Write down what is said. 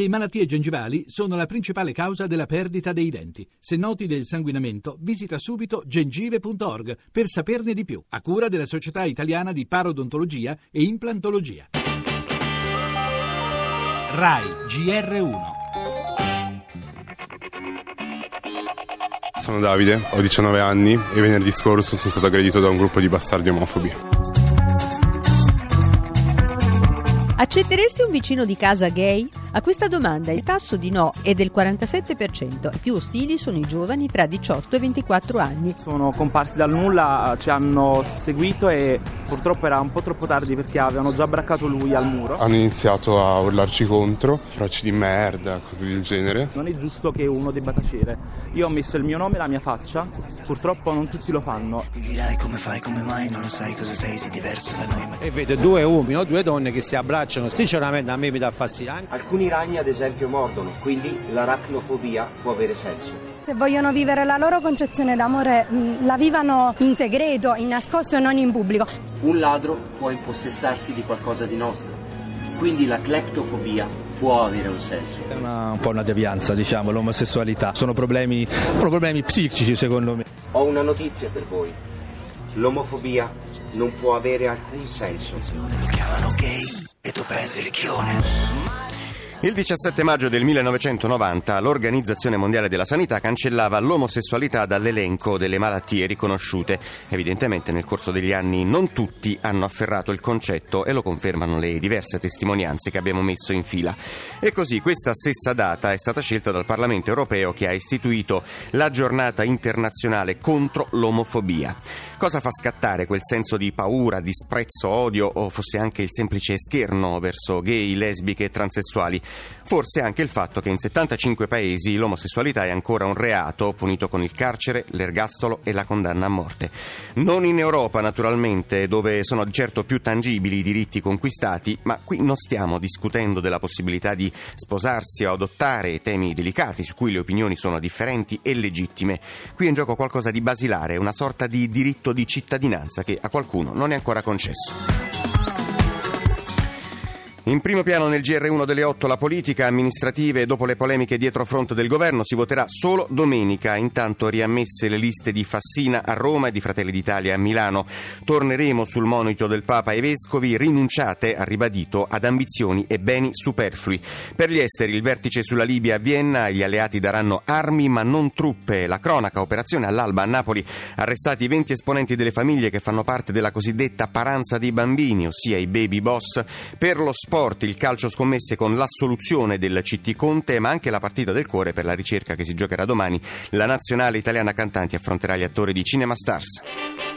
Le malattie gengivali sono la principale causa della perdita dei denti. Se noti del sanguinamento, visita subito gengive.org per saperne di più, a cura della Società Italiana di Parodontologia e Implantologia. RAI GR1 Sono Davide, ho 19 anni e venerdì scorso sono stato aggredito da un gruppo di bastardi omofobi. Accetteresti un vicino di casa gay? A questa domanda il tasso di no è del 47%. I più ostili sono i giovani tra 18 e 24 anni. Sono comparsi dal nulla, ci hanno seguito e purtroppo era un po' troppo tardi perché avevano già braccato lui al muro. Hanno iniziato a urlarci contro, frocci di merda, cose del genere. Non è giusto che uno debba tacere. Io ho messo il mio nome e la mia faccia, purtroppo non tutti lo fanno. Dirai come fai, come mai, non lo sai cosa sei, sei diverso da noi. E vedo due uomini o due donne che si abbracciano, sinceramente a me mi dà fastidio. Alcuni ragni ad esempio mordono, quindi l'aracnofobia può avere senso. Se vogliono vivere la loro concezione d'amore, la vivano in segreto, in nascosto e non in pubblico. Un ladro può impossessarsi di qualcosa di nostro, quindi la cleptofobia può avere un senso. È una, un po' una devianza, diciamo, l'omosessualità. Sono problemi, sono problemi psichici, secondo me. Ho una notizia per voi. L'omofobia non può avere alcun senso. Lo chiamano gay e tu pensi ricchione. Il 17 maggio del 1990 l'Organizzazione Mondiale della Sanità cancellava l'omosessualità dall'elenco delle malattie riconosciute. Evidentemente nel corso degli anni non tutti hanno afferrato il concetto e lo confermano le diverse testimonianze che abbiamo messo in fila. E così questa stessa data è stata scelta dal Parlamento europeo che ha istituito la giornata internazionale contro l'omofobia. Cosa fa scattare quel senso di paura, disprezzo, odio o fosse anche il semplice scherno verso gay, lesbiche e transessuali? Forse anche il fatto che in 75 paesi l'omosessualità è ancora un reato punito con il carcere, l'ergastolo e la condanna a morte. Non in Europa, naturalmente, dove sono di certo più tangibili i diritti conquistati, ma qui non stiamo discutendo della possibilità di sposarsi o adottare temi delicati su cui le opinioni sono differenti e legittime. Qui è in gioco qualcosa di basilare, una sorta di diritto di cittadinanza che a qualcuno non è ancora concesso. In primo piano nel GR1 delle 8 la politica amministrativa e dopo le polemiche dietro fronte del governo si voterà solo domenica, intanto riammesse le liste di Fassina a Roma e di Fratelli d'Italia a Milano. Torneremo sul monito del Papa e Vescovi, rinunciate, ha ribadito, ad ambizioni e beni superflui. Per gli esteri il vertice sulla Libia a Vienna, gli alleati daranno armi ma non truppe. La cronaca, operazione all'alba a Napoli, arrestati 20 esponenti delle famiglie che fanno parte della cosiddetta paranza dei bambini, ossia i baby boss, per lo sport sport, il calcio scommesse con l'assoluzione del CT Conte, ma anche la partita del cuore per la ricerca che si giocherà domani. La nazionale italiana cantanti affronterà gli attori di Cinema Stars.